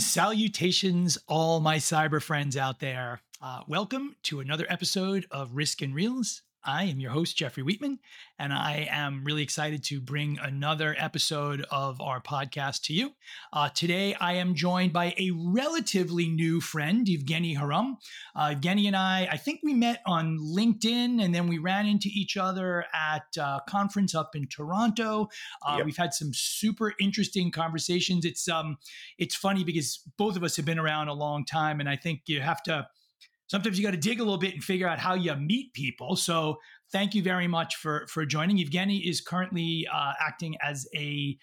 Salutations, all my cyber friends out there. Uh, welcome to another episode of Risk and Reels. I am your host, Jeffrey Wheatman, and I am really excited to bring another episode of our podcast to you. Uh, today, I am joined by a relatively new friend, Evgeniy Kharam. Uh, Evgeniy and I, I think we met on LinkedIn, and then we ran into each other at a conference up in Toronto. Uh, yep. We've had some super interesting conversations. It's um, it's funny because both of us have been around a long time, and I think you have to sometimes you got to dig a little bit and figure out how you meet people. So thank you very much for for joining. Evgeniy is currently uh, acting as a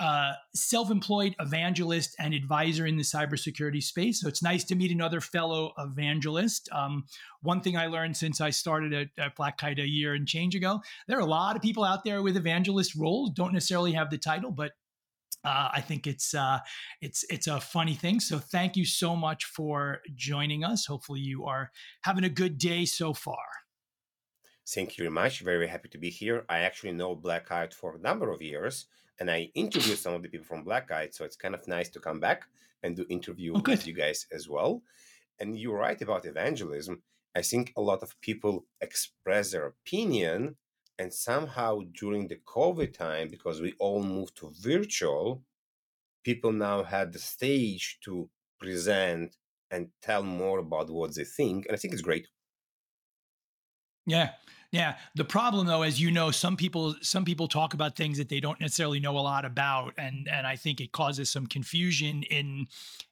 uh, self-employed evangelist and advisor in the cybersecurity space. So it's nice to meet another fellow evangelist. Um, one thing I learned since I started at, at, Black Kite a year and change ago, there are a lot of people out there with evangelist roles, don't necessarily have the title, but uh, I think it's uh, it's it's a funny thing. So thank you so much for joining us. Hopefully you are having a good day so far. Thank you very much. Very happy to be here. I actually know Black Kite for a number of years, and I interviewed some of the people from Black Kite, so it's kind of nice to come back and do interview oh, with you guys as well. And you're right about evangelism. I think a lot of people express their opinion and somehow during the COVID time, because we all moved to virtual, people now had the stage to present and tell more about what they think. And I think it's great. Yeah. Yeah. The problem though, as you know, some people some people talk about things that they don't necessarily know a lot about. And and I think it causes some confusion in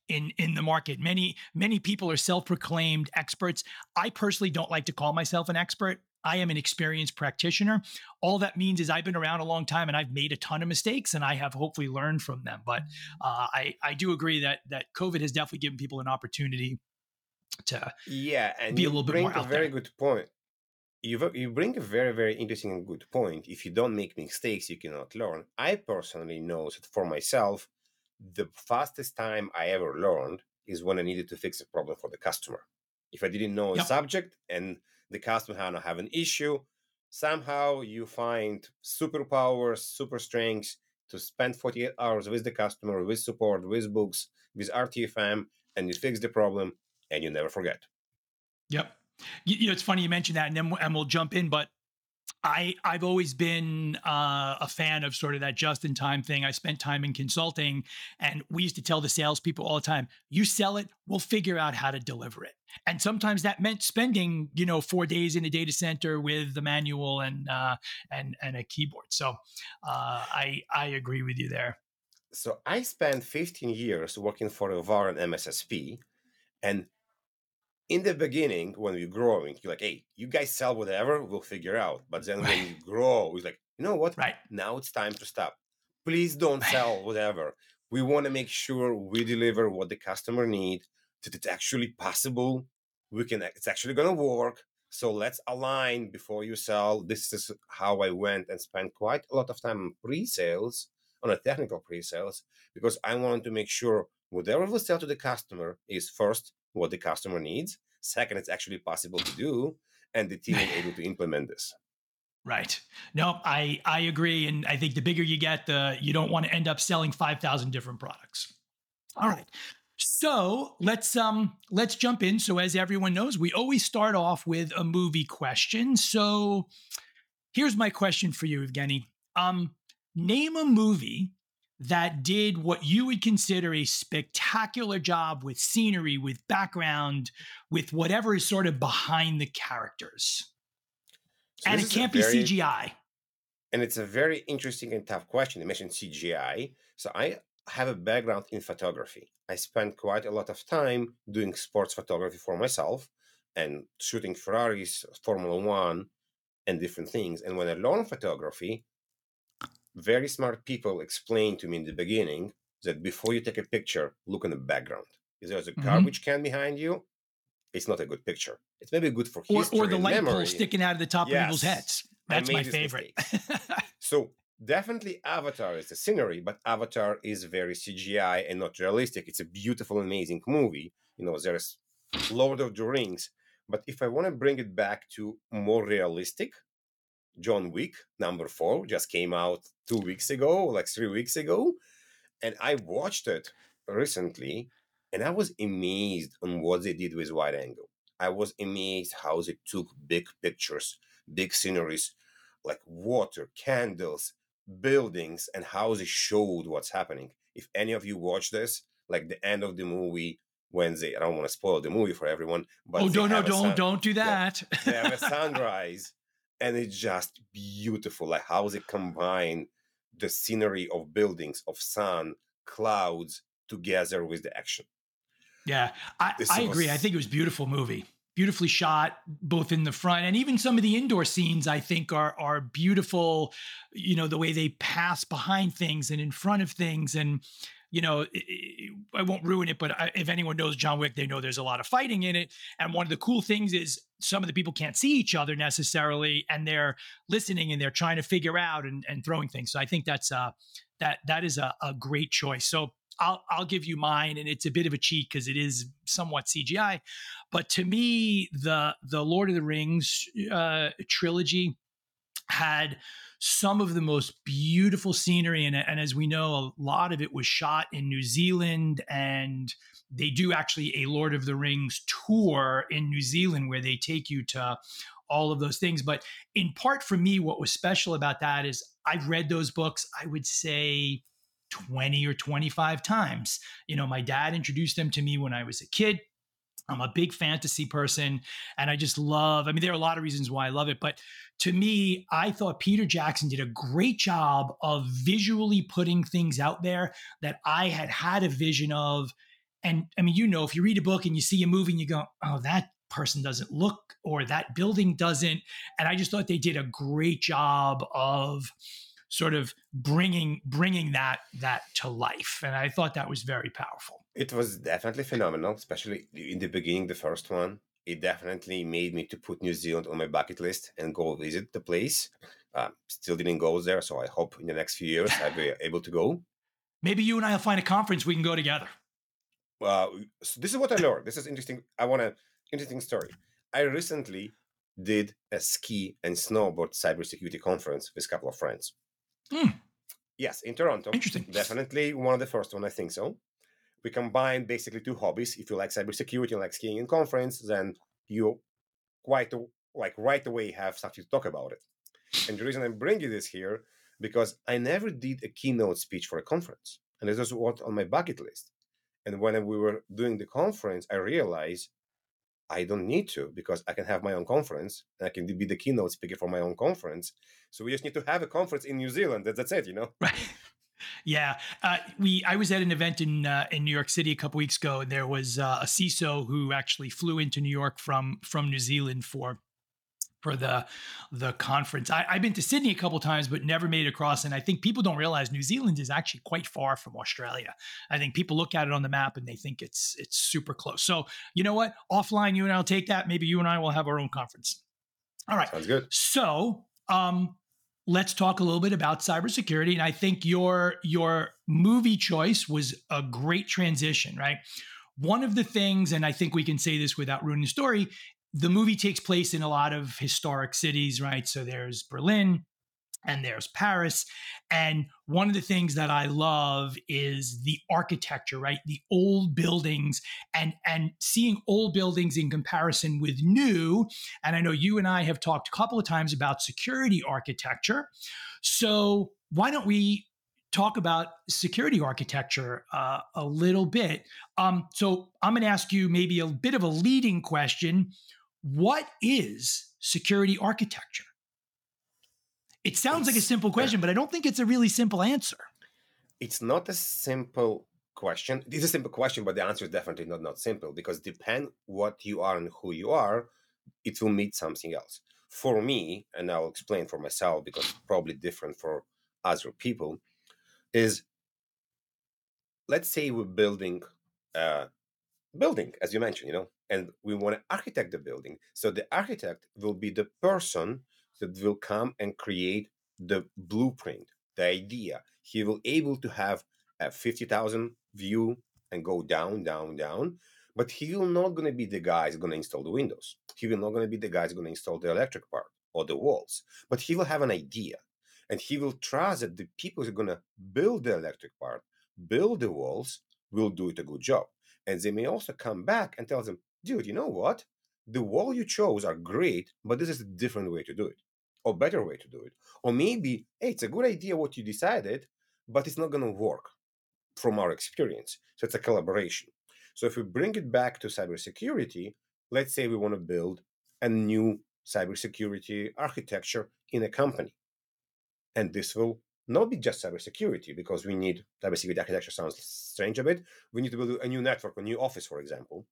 in in the market. Many, many people are self-proclaimed experts. I personally don't like to call myself an expert. I am an experienced practitioner. All that means is I've been around a long time and I've made a ton of mistakes and I have hopefully learned from them. But uh, I I do agree that that COVID has definitely given people an opportunity to yeah and be a little bit more a very there. good point. You you bring a very very interesting and good point. If you don't make mistakes, you cannot learn. I personally know that for myself, the fastest time I ever learned is when I needed to fix a problem for the customer. If I didn't know yep. a subject and the customer have an issue, somehow you find superpowers, super strengths to spend 48 hours with the customer, with support, with books, with RTFM, and you fix the problem and you never forget. Yep. You, you know, it's funny you mentioned that, and then and we'll jump in. But I I've always been uh, a fan of sort of that just in time thing. I spent time in consulting, and we used to tell the salespeople all the time, "You sell it, we'll figure out how to deliver it." And sometimes that meant spending, you know, four days in a data center with the manual and uh, and and a keyboard. So uh, I I agree with you there. So I spent 15 years working for a VAR and MSSP, and in the beginning, when you're growing, you're like, hey, you guys sell whatever, we'll figure out. But then right. when you grow, it's like, you know what? Right. Now it's time to stop. Please don't sell whatever. We want to make sure we deliver what the customer need that it's actually possible. We can it's actually gonna work. So let's align before you sell. This is how I went and spent quite a lot of time on pre-sales, on a technical pre-sales, because I wanted to make sure whatever we sell to the customer is first what the customer needs. Second, it's actually possible to do, and the team is able to implement this. Right. No, I I agree, and I think the bigger you get, the you don't want to end up selling five thousand different products. All right. So let's um let's jump in. So as everyone knows, we always start off with a movie question. So here's my question for you, Evgeniy. Um, name a movie that did what you would consider a spectacular job with scenery, with background, with whatever is sort of behind the characters. So and it can't be very, CGI. And it's a very interesting and tough question. You mentioned CGI. So I have a background in photography. I spent quite a lot of time doing sports photography for myself and shooting Ferraris, Formula One, and different things. And when I learned photography, very smart people explained to me in the beginning that before you take a picture, look in the background. If there's a mm-hmm. garbage can behind you, it's not a good picture. It's maybe good for history or, or the light memory. pole sticking out of the top yes. of people's heads. That's my favorite. so definitely Avatar is the scenery, but Avatar is very CGI and not realistic. It's a beautiful, amazing movie. You know, there's Lord of the Rings. But if I want to bring it back to more realistic, John Wick number four just came out two weeks ago, like three weeks ago, and I watched it recently, and I was amazed on what they did with wide angle. I was amazed how they took big pictures, big sceneries, like water, candles, buildings, and how they showed what's happening. If any of you watch this, like the end of the movie, when they, I don't want to spoil the movie for everyone, but oh, don't, no, don't, sun, don't do that. they have a sunrise, and it's just beautiful, like how they combine the scenery of buildings, of sun, clouds together with the action. Yeah, I, I agree. I think it was beautiful movie, beautifully shot, both in the front and even some of the indoor scenes. I think are are beautiful. You know the way they pass behind things and in front of things, and you know, I won't ruin it, but if anyone knows John Wick, they know there's a lot of fighting in it. And one of the cool things is some of the people can't see each other necessarily, and they're listening and they're trying to figure out and, and throwing things. So I think that's uh that that is a, a great choice. So I'll I'll give you mine, and it's a bit of a cheat because it is somewhat CGI. But to me, the the Lord of the Rings uh, trilogy had some of the most beautiful scenery, and, and as we know, a lot of it was shot in New Zealand, and they do actually a Lord of the Rings tour in New Zealand where they take you to all of those things. But in part for me, what was special about that is I've read those books, I would say 20 or 25 times. You know, my dad introduced them to me when I was a kid. I'm a big fantasy person and I just love, I mean, there are a lot of reasons why I love it, but to me, I thought Peter Jackson did a great job of visually putting things out there that I had had a vision of. And I mean, you know, if you read a book and you see a movie and you go, oh, that person doesn't look or that building doesn't. And I just thought they did a great job of, sort of bringing bringing that that to life. And i thought that was very powerful. It was definitely phenomenal especially in the beginning the first one. It definitely made me to put new zealand on my bucket list and go visit the place. Uh, still didn't go there so i hope in the next few years i'll be able to go. Maybe you and i'll find a conference we can go together. Well so this is what i learned. This is interesting i want to interesting story. I recently did a ski and snowboard cybersecurity conference with a couple of friends Mm. Yes, in Toronto. Interesting. Definitely one of the first one, I think so. We combine basically two hobbies. If you like cybersecurity and like skiing and conference, then you quite like right away have something to talk about it. And the reason I'm bringing this here because I never did a keynote speech for a conference, and this was what on my bucket list. And when we were doing the conference, I realized I don't need to because I can have my own conference and I can be the keynote speaker for my own conference. So we just need to have a conference in New Zealand. That's, that's it, you know. Right. Yeah, uh, we. I was at an event in uh, in New York City a couple weeks ago, and there was uh, a CISO who actually flew into New York from from New Zealand for for the the conference. I, have been to Sydney a couple times, but never made it across. And I think people don't realize New Zealand is actually quite far from Australia. I think people look at it on the map and they think it's it's super close. So you know what? Offline, you and I'll take that. Maybe you and I will have our own conference. All right. Sounds good. So um, let's talk a little bit about cybersecurity. And I think your your movie choice was a great transition, right? One of the things, and I think we can say this without ruining the story, the movie takes place in a lot of historic cities, right? So there's Berlin and there's Paris. And one of the things that I love is the architecture, right? The old buildings and and seeing old buildings in comparison with new. And I know you and I have talked a couple of times about security architecture. So why don't we talk about security architecture uh, a little bit? Um, so I'm going to ask you maybe a bit of a leading question what is security architecture? It sounds it's, like a simple question, but I don't think it's a really simple answer. It's not a simple question. It's a simple question, but the answer is definitely not not simple because depend what you are and who you are, it will mean something else. For me, and I'll explain for myself because it's probably different for other people, is let's say we're building a building, as you mentioned, you know, and we want to architect the building. So the architect will be the person that will come and create the blueprint, the idea. He will able to have a 50,000 view and go down, down, down. But he will not going to be the guy who's going to install the windows. He will not going to be the guy who's going to install the electric part or the walls. But he will have an idea. And he will trust that the people who are going to build the electric part, build the walls, will do it a good job. And they may also come back and tell them, dude, you know what? The wall you chose are great, but this is a different way to do it, or better way to do it. Or maybe, hey, it's a good idea what you decided, but it's not going to work from our experience. So it's a collaboration. So if we bring it back to cybersecurity, let's say we want to build a new cybersecurity architecture in a company. And this will not be just cybersecurity because we need cybersecurity architecture sounds strange a bit. We need to build a new network, a new office, for example.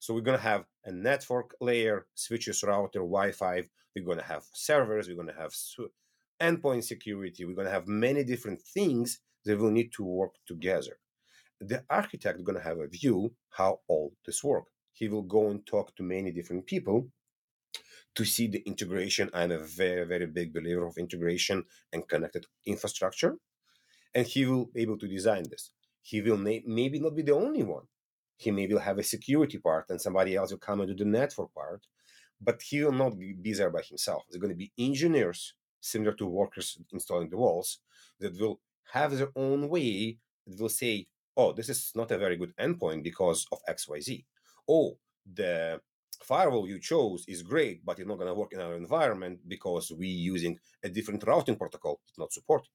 So we're going to have a network layer, switches, router, Wi-Fi. We're going to have servers. We're going to have endpoint security. We're going to have many different things that will need to work together. The architect is going to have a view how all this work. He will go and talk to many different people to see the integration. I'm a very, very big believer of integration and connected infrastructure. And he will be able to design this. He will may, maybe not be the only one. He maybe will have a security part and somebody else will come and do the network part, but he will not be there by himself. There's going to be engineers, similar to workers installing the walls, that will have their own way that will say, oh, this is not a very good endpoint because of XYZ. Oh, the firewall you chose is great, but it's not going to work in our environment because we're using a different routing protocol. It's not supporting.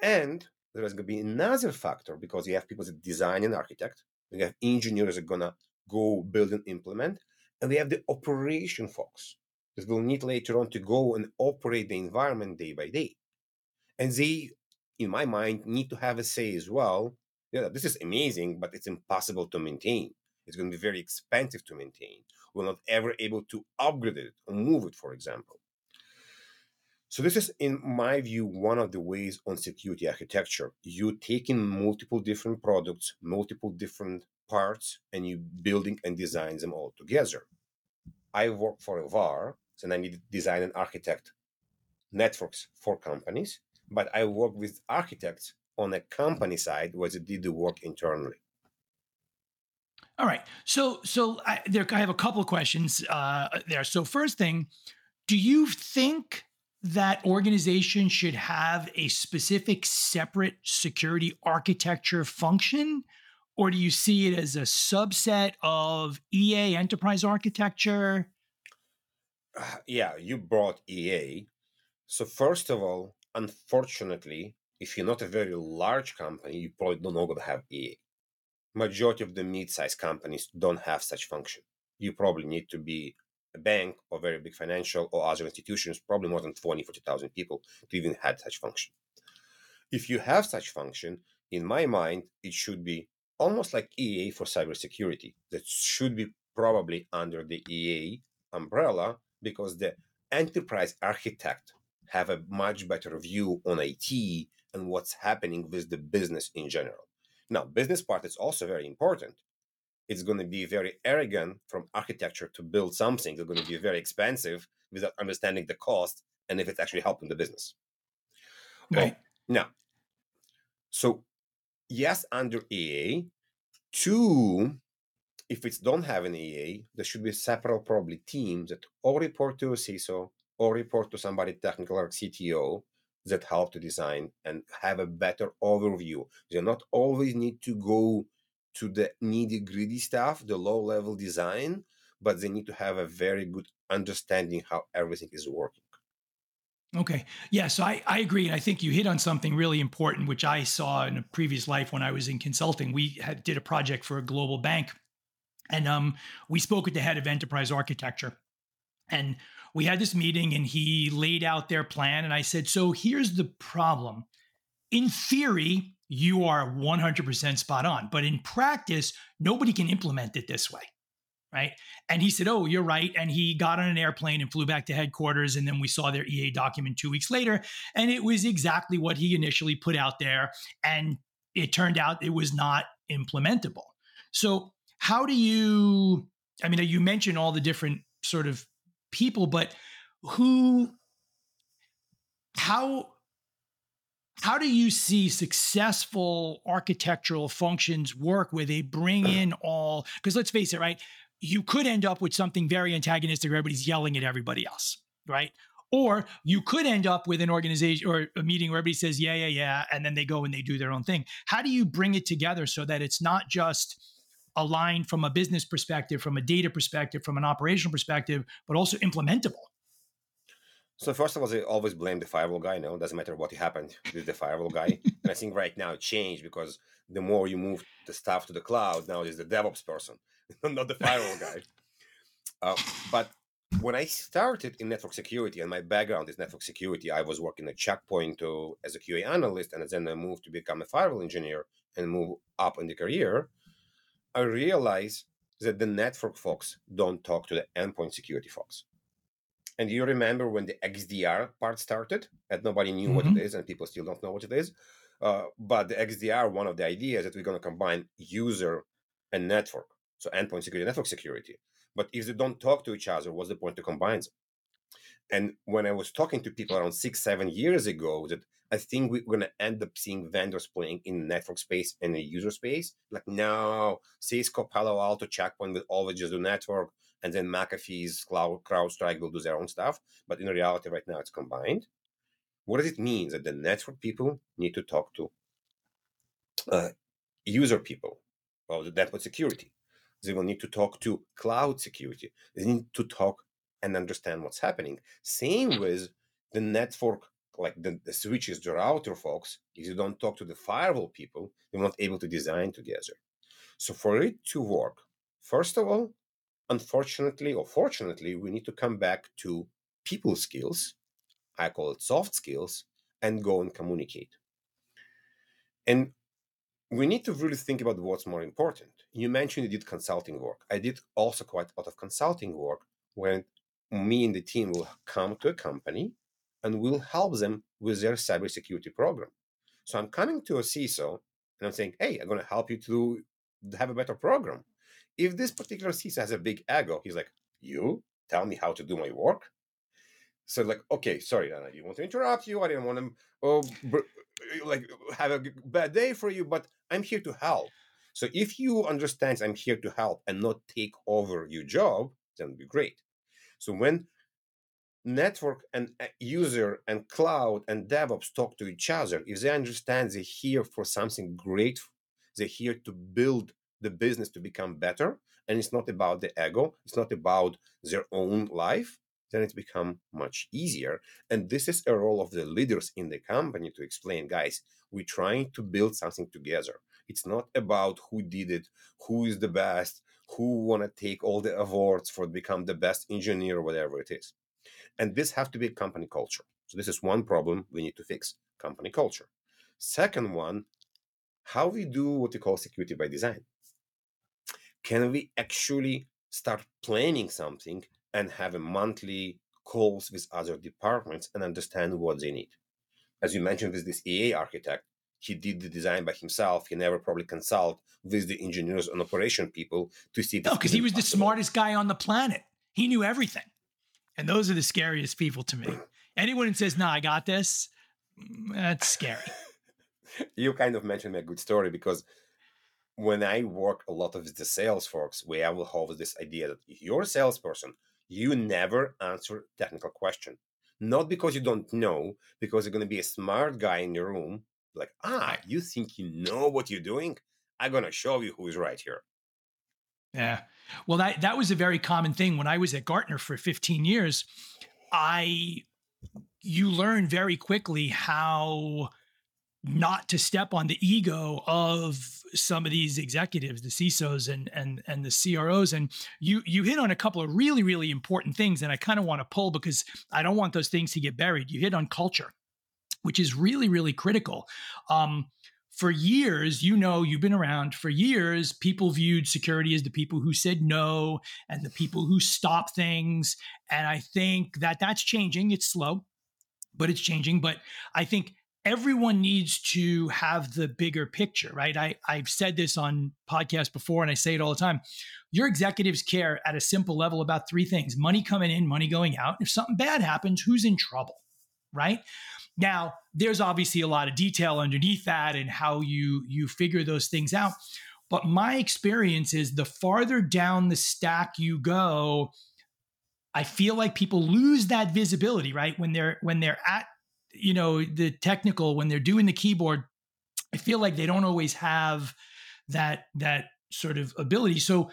And there is going to be another factor because you have people that design and architect. We have engineers that are going to go build and implement. And we have the operation folks that will need later on to go and operate the environment day by day. And they, in my mind, need to have a say as well. Yeah, this is amazing, but it's impossible to maintain. It's going to be very expensive to maintain. We're not ever able to upgrade it or move it, for example. So this is, in my view, one of the ways on security architecture. You taking multiple different products, multiple different parts, and you building and design them all together. I work for a VAR, and I need to design and architect networks for companies, but I work with architects on a company side where they did the work internally. All right. So, so I, there, I have a couple of questions uh, there. So, first thing, do you think that organizations should have a specific separate security architecture function? Or do you see it as a subset of EA enterprise architecture? Uh, yeah, you brought EA. So, first of all, unfortunately, if you're not a very large company, you probably don't know going to have EA majority of the mid-sized companies don't have such function. You probably need to be a bank or very big financial or other institutions, probably more than 20, 40,000 people to even have such function. If you have such function, in my mind, it should be almost like EA for cybersecurity. That should be probably under the EA umbrella because the enterprise architect have a much better view on IT and what's happening with the business in general. Now, business part is also very important. It's going to be very arrogant from architecture to build something that's going to be very expensive without understanding the cost and if it's actually helping the business. Right. now, so yes, under EA, two, if it's don't have an EA, there should be several probably teams that all report to a CISO or report to somebody technical like CTO that help to design and have a better overview. They not always need to go to the nitty gritty stuff, the low level design, but they need to have a very good understanding how everything is working. Okay. Yeah. So I, I agree. And I think you hit on something really important, which I saw in a previous life when I was in consulting. We had, did a project for a global bank and um, we spoke with the head of enterprise architecture. And we had this meeting and he laid out their plan. And I said, So here's the problem. In theory, you are 100% spot on, but in practice, nobody can implement it this way. Right. And he said, Oh, you're right. And he got on an airplane and flew back to headquarters. And then we saw their EA document two weeks later. And it was exactly what he initially put out there. And it turned out it was not implementable. So, how do you, I mean, you mentioned all the different sort of people, but who, how, how do you see successful architectural functions work where they bring in all, because let's face it, right? You could end up with something very antagonistic where everybody's yelling at everybody else, right? Or you could end up with an organization or a meeting where everybody says, yeah, yeah, yeah. And then they go and they do their own thing. How do you bring it together so that it's not just aligned from a business perspective, from a data perspective, from an operational perspective, but also implementable? So first of all, I always blame the firewall guy. No, doesn't matter what happened with the firewall guy. and I think right now it changed because the more you move the stuff to the cloud, now it's the DevOps person, not the firewall guy. Uh, but when I started in network security, and my background is network security, I was working at Checkpoint to, as a QA analyst, and then I moved to become a firewall engineer and move up in the career. I realize that the network folks don't talk to the endpoint security folks. And you remember when the XDR part started, and nobody knew mm-hmm. what it mm-hmm. and people still don't know what it is. Uh, but the XDR, one of the ideas that we're going to combine user and network, so endpoint security, network security. But if they don't talk to each other, what's the point to combine them? And when I was talking to people around six, seven years ago, that I think we're going to end up seeing vendors playing in network space and the user space. Like now, Cisco, Palo Alto, Checkpoint will always just do network, and then McAfee's Cloud, CrowdStrike will do their own stuff. But in reality, right now, it's combined. What does it mean that the network people need to talk to uh, user people, well, the network security? They will need to talk to cloud security. They need to talk and understand what's happening. Same mm-hmm. with the network, like the, the switches, the router folks. If you don't talk to the firewall people, you're not able to design together. So for it to work, first of all, unfortunately or fortunately, we need to come back to people skills. I call it soft skills, and go and communicate. And we need to really think about what's more important. You mentioned you did consulting work. I did also quite a lot of consulting work when me and the team will come to a company and we'll help them with their cybersecurity program. So I'm coming to a CISO and I'm saying, hey, I'm going to help you to have a better program. If this particular CISO has a big ego, he's like, you tell me how to do my work? So like, okay, sorry, I didn't want to interrupt you. I didn't want to oh, like have a bad day for you, but I'm here to help. So if you understand I'm here to help and not take over your job, then be great. So when network and uh, user and cloud and DevOps talk to each other, if they understand they're here for something great, they're here to build the business to become better, and it's not about the ego, it's not about their own life, then it's become much easier. And this is a role of the leaders in the company to explain, guys, we're trying to build something together. It's not about who did it, who is the best, who want to take all the awards for become the best engineer or whatever it is. And this have to be company culture. So this is one problem we need to fix, company culture. Second one, how we do what we call security by design. Can we actually start planning something and have a monthly calls with other departments and understand what they need. As you mentioned with this EA architect, he did the design by himself. He never probably consult with the engineers and operation people to see. No, because he was possible. the smartest guy on the planet. He knew everything, and those are the scariest people to me. Anyone who says, "No, nah, I got this," mm, that's scary. you kind of mentioned me a good story because when I work a lot of the sales folks, we have always this idea that if you're a salesperson, you never answer technical question. Not because you don't know, because you're going to be a smart guy in your room. Like, ah, you think you know what you're doing? I'm to show you who is right here. Yeah. Well, that, that was a very common thing when I was at Gartner for 15 years. I, you learn very quickly how not to step on the ego of some of these executives, the CISOs and and and the CROs. And you you hit on a couple of really really important things, and I kind of want to pull because I don't want those things to get buried. You hit on culture, which is really really critical. Um, for years, you know, you've been around for years. People viewed security as the people who said no and the people who stop things. And I think that that's changing. It's slow, but it's changing. But I think everyone needs to have the bigger picture, right? I, I've said this on podcasts before and I say it all the time. Your executives care at a simple level about three things money coming in, money going out. If something bad happens, who's in trouble, right? Now, there's obviously a lot of detail underneath that and how you you figure those things out. But my experience is the farther down the stack you go, I feel like people lose that visibility, right? When they're when they're at you know the technical when they're doing the keyboard, I feel like they don't always have that that sort of ability. So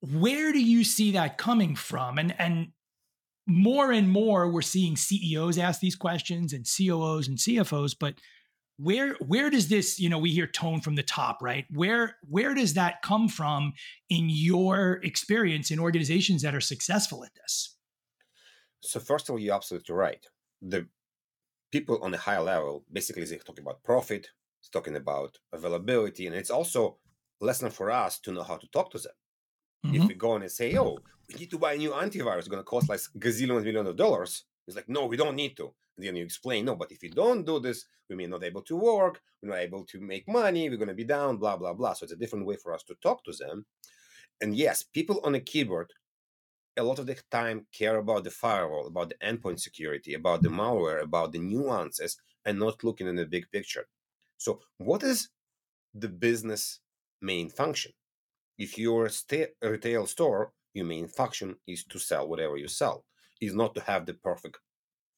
where do you see that coming from? And and more and more we're seeing CEOs ask these questions and COOs and CFOs, but where where does this you know we hear tone from the top right? Where where does that come from in your experience in organizations that are successful at this? So first of all you're absolutely right. The people on a higher level basically they're talking about profit it's talking about availability and it's also lesson for us to know how to talk to them mm-hmm. if we go in and say oh we need to buy a new antivirus it's going to cost like gazillion million of dollars it's like no we don't need to And then you explain, no, but if you don't do this, we may not able to work, we're not able to make money, we're going to be down, blah, blah, blah. So it's a different way for us to talk to them. And yes, people on a keyboard a lot of the time care about the firewall, about the endpoint security, about the malware, about the nuances, and not looking in the big picture. So, what is the business main function? If you're a retail store, your main function is to sell whatever you sell, is not to have the perfect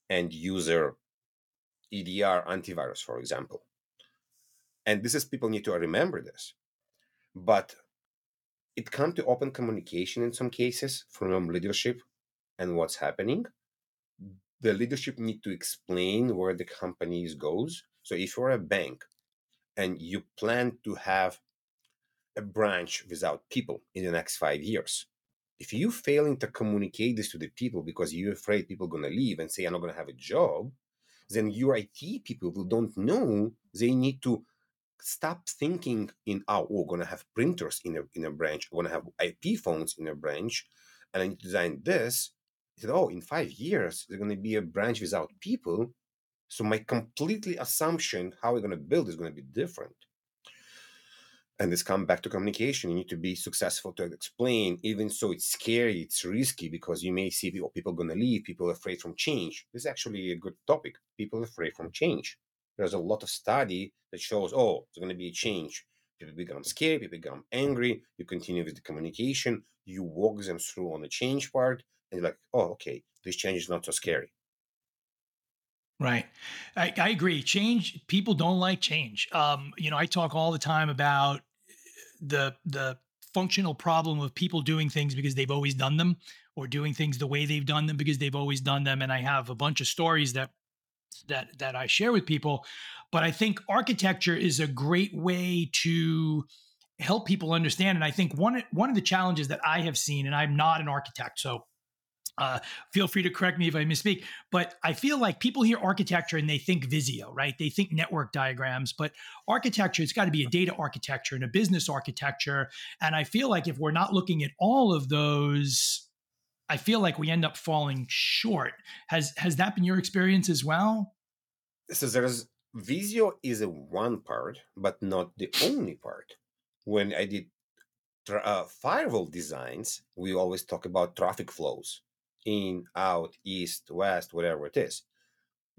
end user EDR antivirus, for example. And this is people need to remember this. But it comes to open communication in some cases from leadership and what's happening. The leadership need to explain where the company goes. So if you're a bank and you plan to have a branch without people in the next five years, if you're failing to communicate this to the people because you're afraid people are going to leave and say i'm not going to have a job then your it people who don't know they need to stop thinking in oh, oh we're going to have printers in a, in a branch we're going to have ip phones in a branch and i need to design this. Said oh in five years there's going to be a branch without people so my completely assumption how we're going to build is going to be different and this come back to communication you need to be successful to explain even so it's scary it's risky because you may see people people to leave people afraid from change. This is actually a good topic people afraid from change. There's a lot of study that shows oh there's to be a change. People become scared people become angry you continue with the communication you walk them through on the change part and you're like oh okay this change is not so scary Right. I, I, agree. Change, people don't like change. Um, you know, I talk all the time about the the functional problem of people doing things because they've always done them or doing things the way they've done them because they've always done them and i have a bunch of stories that that that i share with people but i think architecture is a great way to help people understand and i think one one of the challenges that i have seen and i'm not an architect so uh, feel free to correct me if I misspeak, but I feel like people hear architecture and they think Visio, right? They think network diagrams, but architecture, it's got to be a data architecture and a business architecture. And I feel like if we're not looking at all of those, I feel like we end up falling short. Has has that been your experience as well? So there's Visio is a one part, but not the only part. When I did uh, firewall designs, we always talk about traffic flows in, out, east, west, whatever it is.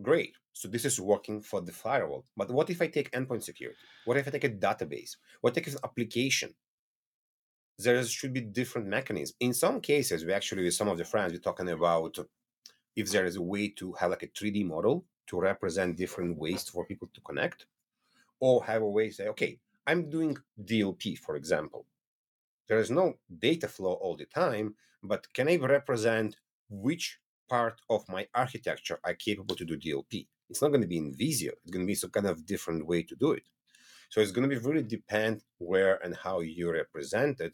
Great. So this is working for the firewall. But what if I take endpoint security? What if I take a database? What if an application? There should be different mechanisms. In some cases, we actually, with some of the friends, we're talking about if there is a way to have like a 3D model to represent different ways for people to connect, or have a way to say, okay, I'm doing DLP, for example. There is no data flow all the time, but can I represent which part of my architecture are capable to do DLP. It's not going to be in Visio. It's going to be some kind of different way to do it. So it's going to be really depend where and how you represent it.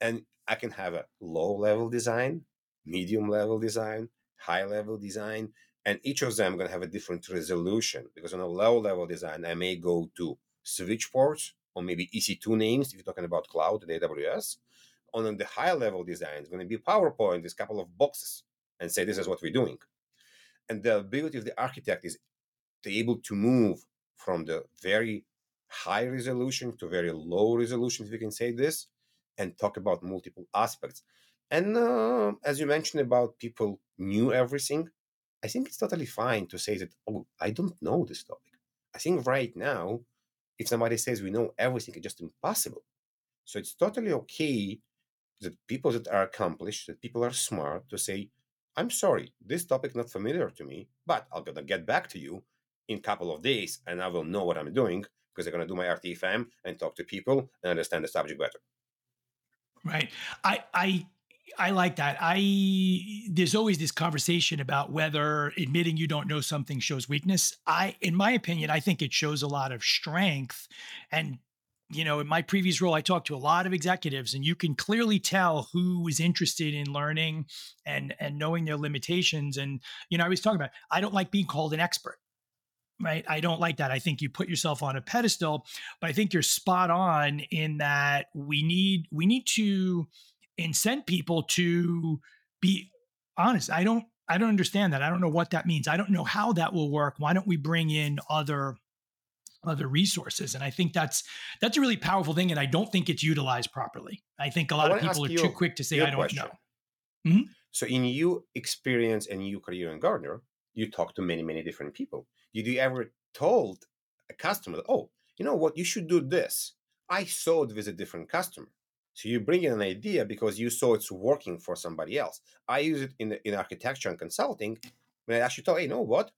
And I can have a low level design, medium level design, high level design, and each of them going to have a different resolution because on a low level design, I may go to switch ports or maybe EC2 names if you're talking about cloud and AWS. On the high level design, it's going to be PowerPoint, this couple of boxes and say this is what we're doing. And the ability of the architect is to be able to move from the very high resolution to very low resolution if we can say this and talk about multiple aspects. And uh, as you mentioned about people knew everything i think it's totally fine to say that oh i don't know this topic. I think right now if somebody says we know everything it's just impossible. So it's totally okay that people that are accomplished that people are smart to say I'm sorry, this topic not familiar to me, but I'm gonna get back to you in a couple of days and I will know what I'm doing because I'm gonna do my RTFM and talk to people and understand the subject better. Right. I I I like that. I there's always this conversation about whether admitting you don't know something shows weakness. I in my opinion, I think it shows a lot of strength and you know, in my previous role, I talked to a lot of executives, and you can clearly tell who is interested in learning and and knowing their limitations. And you know, I was talking about I don't like being called an expert, right? I don't like that. I think you put yourself on a pedestal, but I think you're spot on in that we need we need to incent people to be honest. I don't I don't understand that. I don't know what that means. I don't know how that will work. Why don't we bring in other other resources and i think that's that's a really powerful thing and i don't think it's utilized properly. I think a lot of people are too quick to say i don't question. know mm-hmm. so in your experience and your career in Gartner you talk to many many different people. Did you ever told a customer oh you know what? You should do this. I saw it with a different customer. So you bring in an idea because you saw it's working for somebody else. I use it in, in architecture and consulting. When i actually thought hey you know what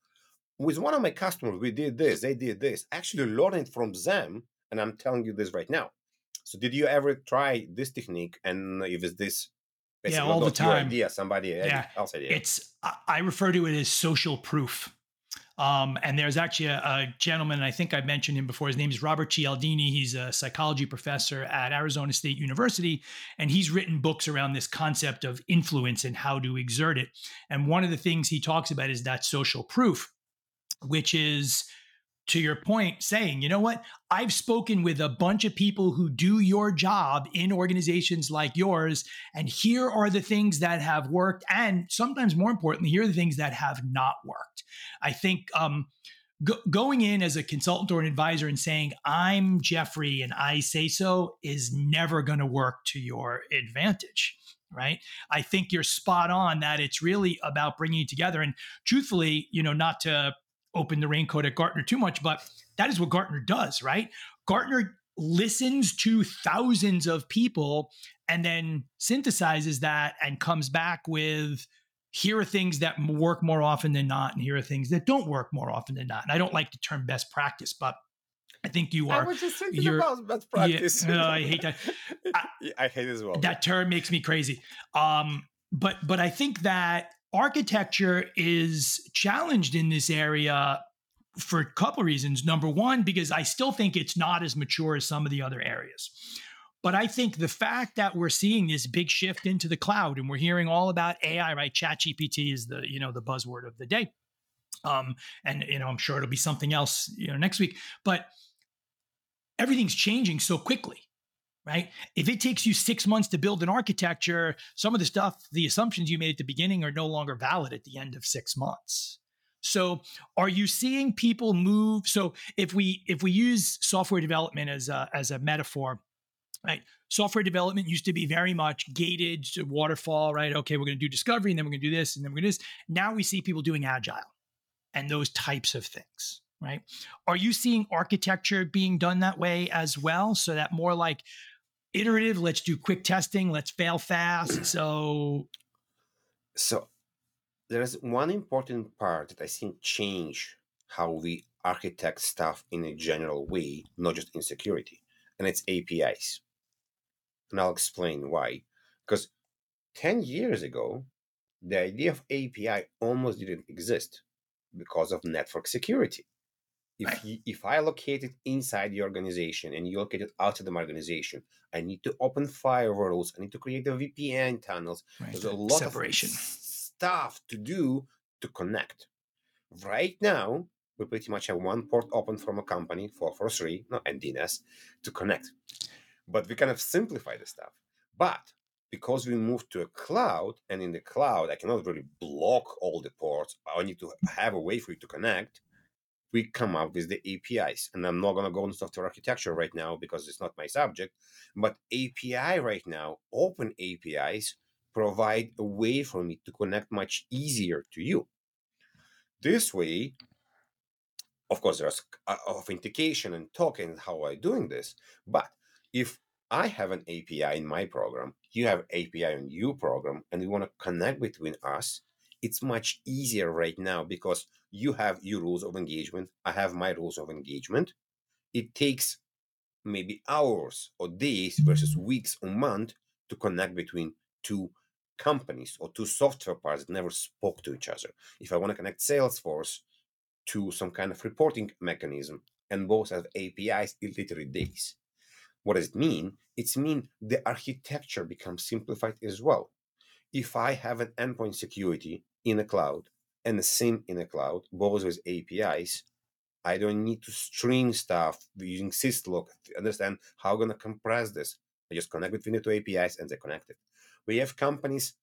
with one of my customers, we did this, they did this. Actually, learning from them, and I'm telling you this right now. So, did you ever try this technique? And if it's this, yeah, all the time. idea, somebody yeah. else idea. It's I refer to it as social proof. Um, and there's actually a, a, gentleman, I think I mentioned him before. His name is Robert Cialdini. He's a psychology professor at Arizona State University, and he's written books around this concept of influence and how to exert it. And one of the things he talks about is that social proof which is to your point saying, you know what? I've spoken with a bunch of people who do your job in organizations like yours, and here are the things that have worked. And sometimes more importantly, here are the things that have not worked. I think um, go- going in as a consultant or an advisor and saying, I'm Jeffrey and I say so is never going to work to your advantage right i think you're spot on that it's really about bringing it together and truthfully you know not to open the raincoat at Gartner too much, but that is what Gartner does, right? Gartner listens to thousands of people and then synthesizes that and comes back with here are things that work more often than not, and here are things that don't work more often than not. And I don't like the term best practice, but I think you are. I was just thinking about best practice. Yeah, uh, I hate that. I, I, hate it as well. That term makes me crazy. Um, but but I think that architecture is challenged in this area for a couple of reasons. Number one, because I still think it's not as mature as some of the other areas. But I think the fact that we're seeing this big shift into the cloud and we're hearing all about AI, right? Chat GPT is the, you know, the buzzword of the day. Um, and you know, I'm sure it'll be something else, you know, next week. But everything's changing so quickly right? If it takes you six months to build an architecture, some of the stuff, the assumptions you made at the beginning are no longer valid at the end of six months. So are you seeing people move? So if we if we use software development as a as a metaphor, right? Software development used to be very much gated waterfall, right? Okay, we're going to do discovery and then we're going to do this and then we're going to do this. Now we see people doing agile and those types of things, right? Are you seeing architecture being done that way as well? So that more like iterative. Let's do quick testing. Let's fail fast. So, so there's one important part that I think change how we architect stuff in a general way, not just in security, and it's APIs. And I'll explain why. Because 10 years ago, the idea of API almost didn't exist because of network security. If right. you, if I locate it inside the organization and you locate it outside the organization, I need to open firewalls. I need to create the VPN tunnels. Right. There's a lot Separation. of stuff to do to connect. Right now, we pretty much have one port open from a company, 443, no, and DNS, to connect. But we kind of simplify the stuff. But because we moved to a cloud, and in the cloud, I cannot really block all the ports. I need to have a way for you to connect we come up with the APIs. And I'm not going to go into software architecture right now because it's not my subject. But API right now, open APIs, provide a way for me to connect much easier to you. This way, of course, there's authentication and token how I'm doing this. But if I have an API in my program, you have API in your program, and we want to connect between us, it's much easier right now because you have your rules of engagement. I have my rules of engagement. It takes maybe hours or days versus weeks or month to connect between two companies or two software parts that never spoke to each other. If I want to connect Salesforce to some kind of reporting mechanism and both have APIs, it literally days. What does it mean? It's mean the architecture becomes simplified as well. If I have an endpoint security in a cloud and the same in a cloud, both with APIs, I don't need to stream stuff using syslog to understand how I'm going to compress this. I just connect between the two APIs and they're connected. We have companies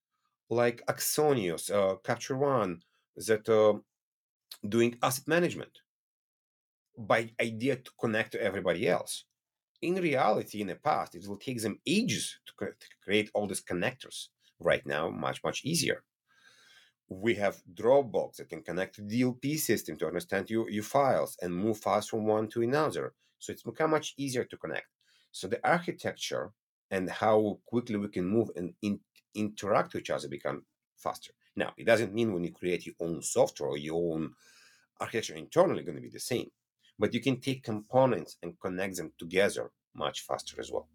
like Axonius, uh, Capture One, that uh, doing asset management by idea to connect to everybody else. In reality, in the past, it will take them ages to, to create all these connectors. Right now, much much easier. We have Dropbox that can connect to the DLP system to understand your, your files and move files from one to another. So it's become much easier to connect. So the architecture and how quickly we can move and in, interact with each other become faster. Now, it doesn't mean when you create your own software or your own architecture internally going to be the same, but you can take components and connect them together much faster as well.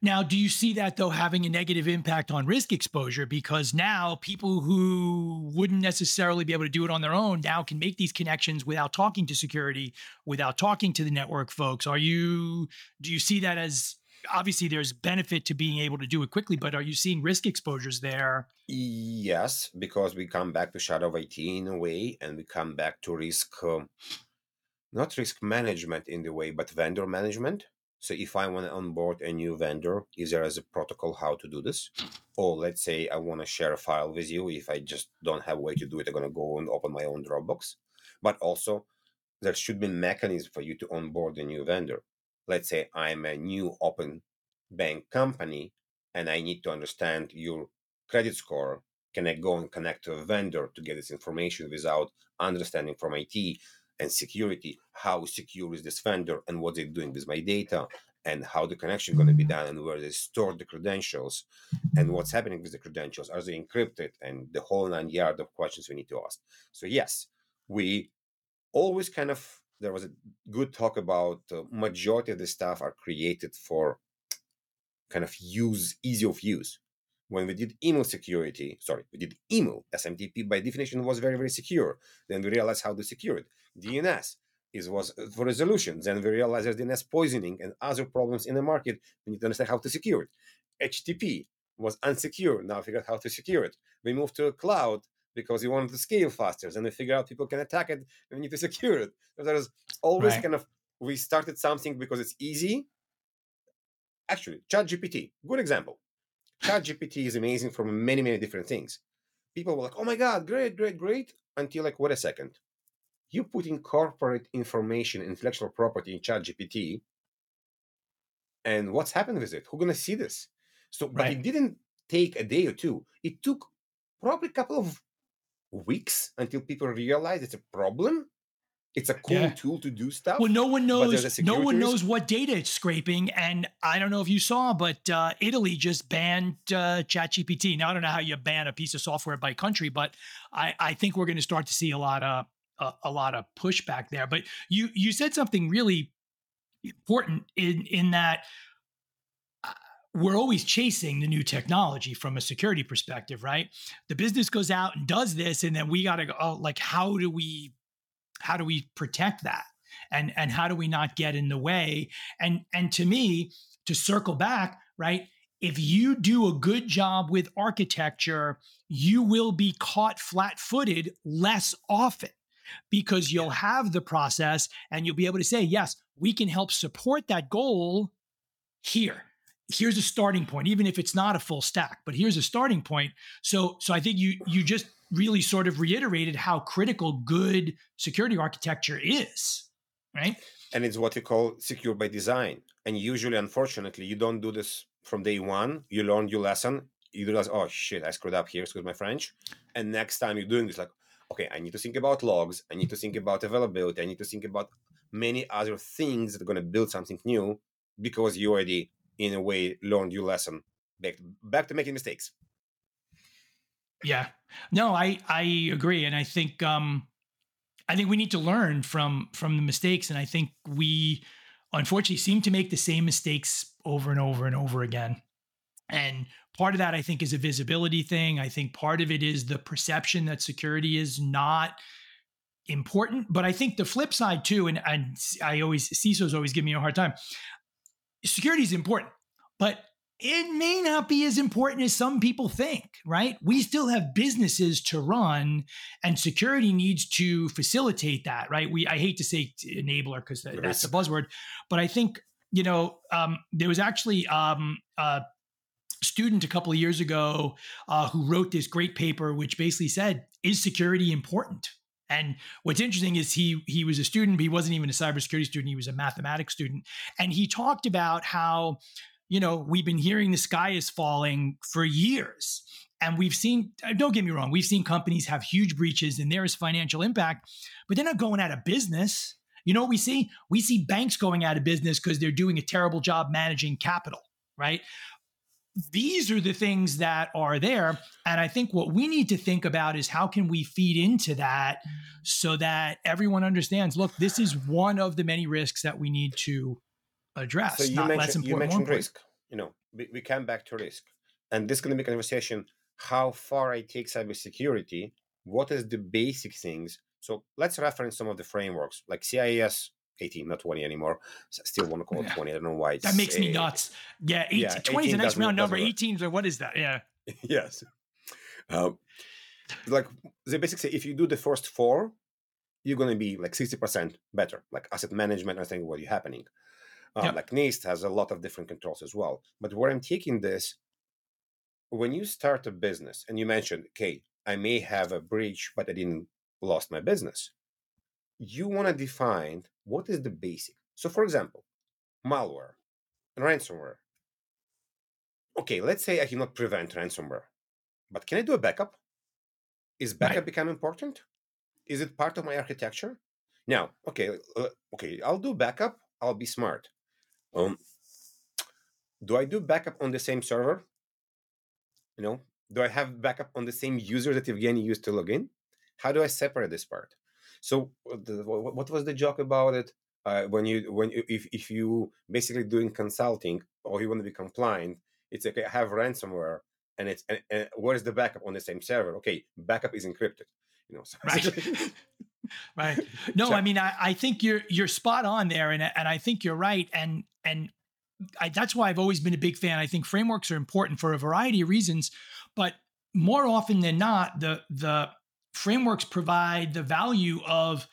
Now, do you see that though having a negative impact on risk exposure? Because now people who wouldn't necessarily be able to do it on their own now can make these connections without talking to security, without talking to the network folks. Are you, do you see that as obviously there's benefit to being able to do it quickly, but are you seeing risk exposures there? Yes, because we come back to shadow IT in a way, and we come back to risk, um, not risk management in the way, but vendor management. So if I want to onboard a new vendor, is there as a protocol how to do this? Or let's say I want to share a file with you. If I just don't have a way to do it, I'm gonna go and open my own Dropbox. But also there should be mechanism for you to onboard a new vendor. Let's say I'm a new open bank company and I need to understand your credit score. Can I go and connect to a vendor to get this information without understanding from IT and security how secure is this vendor and what they're doing with my data and how the connection going to be done and where they store the credentials and what's happening with the credentials. Are they encrypted? And the whole nine yard of questions we need to ask. So yes we always kind of there was a good talk about uh, majority of the stuff are created for kind of use easy of use. When we did email security, sorry, we did email, SMTP by definition was very, very secure. Then we realized how to secure it. DNS is was for resolution. Then we realized there's DNS poisoning and other problems in the market. We need to understand how to secure it. HTTP was unsecure. Now figure out how to secure it. We moved to a cloud because we wanted to scale faster. Then we figure out people can attack it and we need to secure it. So there's always right. kind of we started something because it's easy. Actually, ChatGPT, good example ChatGPT is amazing for many, many different things. People were like, oh my God, great, great, great. Until like, wait a second. You put in corporate information, intellectual property in ChatGPT, and what's happened with it? Who's gonna see this? So, but right. it didn't take a day or two. It took probably a couple of weeks until people realized it's a problem it's a cool yeah. tool to do stuff. Well, no one knows. No one knows what data it's scraping, and I don't know if you saw, but uh, Italy just banned uh, ChatGPT. Now I don't know how you ban a piece of software by country, but I, I think we're going to start to see a lot of a, a lot of pushback there. But you you said something really important in in that uh, we're always chasing the new technology from a security perspective, right? The business goes out and does this, and then we got to go, oh, like, how do we how do we protect that and and how do we not get in the way and and to me to circle back right if you do a good job with architecture you will be caught flat-footed less often because you'll have the process and you'll be able to say yes we can help support that goal here here's a starting point even if it's not a full stack but here's a starting point so so i think you you just really sort of reiterated how critical good security architecture is, right? And it's what we call secure by design. And usually, unfortunately, you don't do this from day one. You learn your lesson. You realize, oh shit, I screwed up here, excuse my French. And next time you're doing this, like, okay, I need to think about logs. I need to think about availability. I need to think about many other things that are going to build something new because you already, in a way, learned your lesson. Back, back to making mistakes. Yeah. No, I I agree, and I think um, I think we need to learn from from the mistakes, and I think we unfortunately seem to make the same mistakes over and over and over again. And part of that, I think, is a visibility thing. I think part of it is the perception that security is not important. But I think the flip side too, and, and I always CISOs always give me a hard time. Security is important, but it may not be as important as some people think, right? We still have businesses to run and security needs to facilitate that, right? We I hate to say enabler because that's the buzzword, but I think, you know, um, there was actually um, a student a couple of years ago uh, who wrote this great paper which basically said, is security important? And what's interesting is he he was a student, he wasn't even a cybersecurity student, he was a mathematics student. And he talked about how you know, we've been hearing the sky is falling for years. And we've seen, uh, don't get me wrong, we've seen companies have huge breaches and there is financial impact, but they're not going out of business. You know what we see? We see banks going out of business because they're doing a terrible job managing capital, right? These are the things that are there. And I think what we need to think about is how can we feed into that so that everyone understands look, this is one of the many risks that we need to address. So you mentioned, you mentioned risk. You know, we, we come back to risk, and this is going to be a conversation how far I take cybersecurity. What is the basic things? So let's reference some of the frameworks like CIS 18, not 20 anymore. I Still want to call it yeah. 20. I don't know why. that makes me nuts. Yeah, 18, yeah 20 is a nice round number. 18 is what is that? Yeah. yes. Um, like they basically say, if you do the first four, you're going to be like 60% better, like asset management, I think what is happening. Um, yep. Like NIST has a lot of different controls as well. But where I'm taking this, when you start a business and you mentioned, okay, I may have a breach, but I didn't lost my business. You want to define what is the basic. So, for example, malware and ransomware. Okay, let's say I cannot prevent ransomware, but can I do a backup? Is backup right. become important? Is it part of my architecture? Now, okay, uh, okay, I'll do backup. I'll be smart. Um, do I do backup on the same server? You know, do I have backup on the same user that Evgeniy used to log in? How do I separate this part? So, the, what was the joke about it? Uh, when you when you, if if you basically doing consulting or you want to be compliant, it's okay. I have ransomware and it's and, and where's the backup on the same server? Okay, backup is encrypted. You know, so right. right. No, so, I mean, I, I think you're you're spot on there, and and I think you're right, and and I, that's why I've always been a big fan. I think frameworks are important for a variety of reasons, but more often than not, the the frameworks provide the value of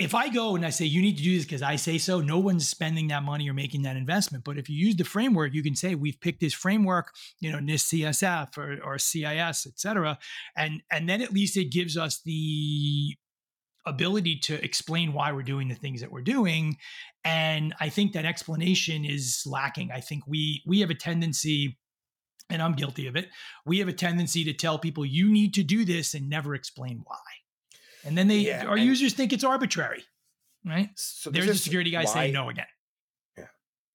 if I go and I say you need to do this because I say so, no one's spending that money or making that investment. But if you use the framework, you can say we've picked this framework, you know, NIST CSF or, or CIS, et cetera, and and then at least it gives us the ability to explain why we're doing the things that we're doing. And I think that explanation is lacking. I think we we have a tendency and I'm guilty of it. We have a tendency to tell people you need to do this and never explain why. And then they yeah, our users think it's arbitrary, right? So There's the security guy why, saying no again. Yeah,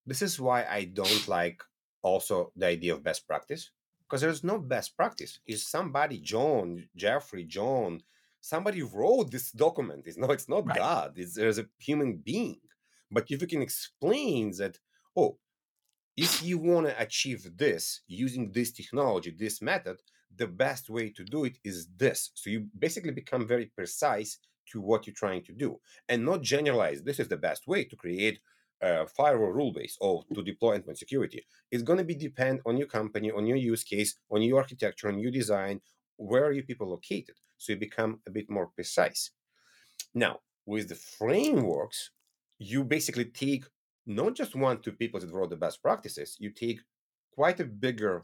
this is why I don't like also the idea of best practice because there's no best practice. Is somebody John, Jeffrey, John, somebody wrote this document? It's no, it's not right. God. It's, there's a human being. But if you can explain that, oh, if you want to achieve this using this technology, this method, the best way to do it is this. So you basically become very precise to what you're trying to do and not generalize this is the best way to create a firewall rule base or to deploy endpoint security. It's going to be depend on your company, on your use case, on your architecture, on your design, where are you people located. So you become a bit more precise. Now, with the frameworks, you basically take not just one, two people that wrote the best practices, you take quite a bigger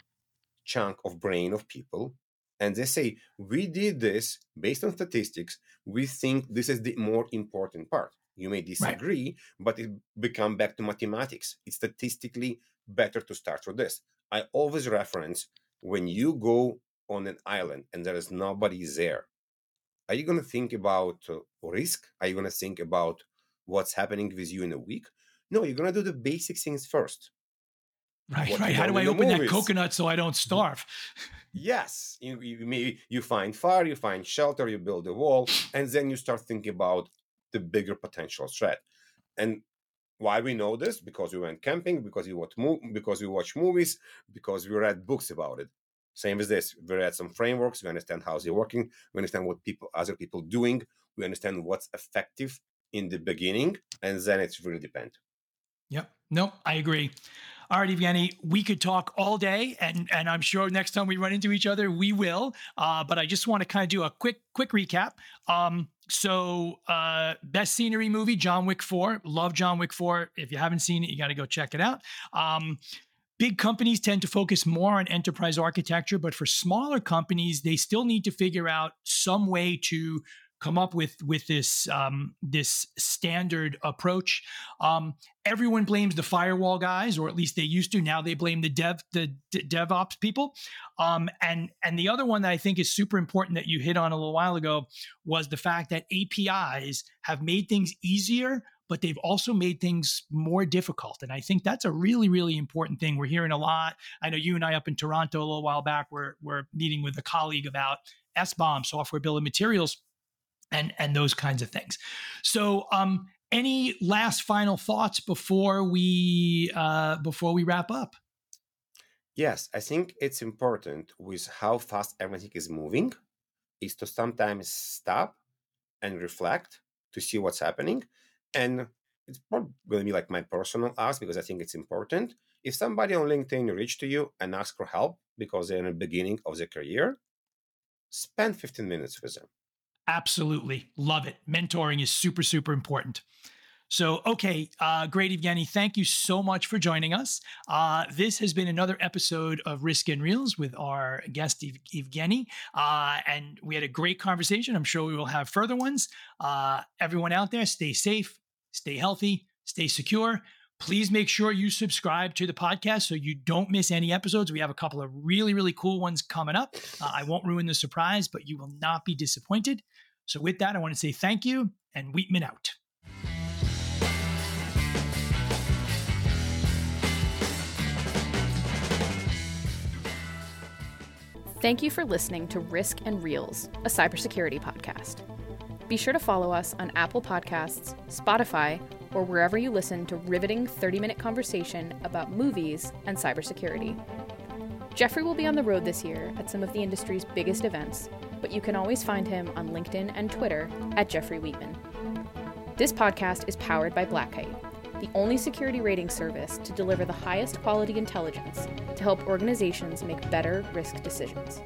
chunk of brain of people and they say we did this based on statistics. We think this is the more important part. You may disagree right. but it become back to mathematics. It's statistically better to start with this. I always reference when you go on an island and there is nobody there are you going to think about uh, risk? Are you going to think about what's happening with you in a week no you're going to do the basic things first Right, right. How do I open movies. that coconut so I don't starve? yes, you, you maybe you find fire, you find shelter, you build a wall, and then you start thinking about the bigger potential threat. And why we know this? Because we went camping, because we watch mo- because we watch movies, because we read books about it. Same as this, we read some frameworks. We understand how they're working. We understand what people, other people, doing. We understand what's effective in the beginning, and then it's really depend. Yep. No, I agree. All right, Evgeniy, we could talk all day, and and I'm sure next time we run into each other, we will. Uh, but I just want to kind of do a quick quick recap. Um, so, uh, best scenery movie, John Wick 4. Love John Wick 4. If you haven't seen it, you got to go check it out. Um, big companies tend to focus more on enterprise architecture, but for smaller companies, they still need to figure out some way to come up with with this um, this standard approach. Um, everyone blames the firewall guys, or at least they used to. Now they blame the dev the d- DevOps people. Um, and and the other one that I think is super important that you hit on a little while ago was the fact that APIs have made things easier. But they've also made things more difficult. And I think that's a really, really important thing. We're hearing a lot. I know you and I up in Toronto a little while back, we're, we're meeting with a colleague about SBOM, software bill of materials and and those kinds of things. So, um, any last final thoughts before we uh, before we wrap up? Yes, I think it's important with how fast everything is moving, is to sometimes stop and reflect to see what's happening, and it's probably going to be like my personal ask because I think it's important. If somebody on LinkedIn reach to you and ask for help because they're in the beginning of their career, spend 15 minutes with them Absolutely. Love it. Mentoring is super, super important. So, okay, uh, great, Evgeniy. Thank you so much for joining us. Uh, this has been another episode of Risk and Reels with our guest, Ev- Evgeniy. Uh, and we had a great conversation. I'm sure we will have further ones. Uh, everyone out there, stay safe, stay healthy, stay secure please make sure you subscribe to the podcast so you don't miss any episodes. We have a couple of really, really cool ones coming up. Uh, I won't ruin the surprise, but you will not be disappointed. So, with that, I want to say thank you and Wheatman out. Thank you for listening to Risk and Reels, a cybersecurity podcast. Be sure to follow us on Apple Podcasts, Spotify, or wherever you listen to riveting 30 minute conversation about movies and cybersecurity. Jeffrey will be on the road this year at some of the industry's biggest events, but you can always find him on LinkedIn and Twitter at Jeffrey Wheatman. This podcast is powered by Black Kite, the only security rating service to deliver the highest quality intelligence to help organizations make better risk decisions.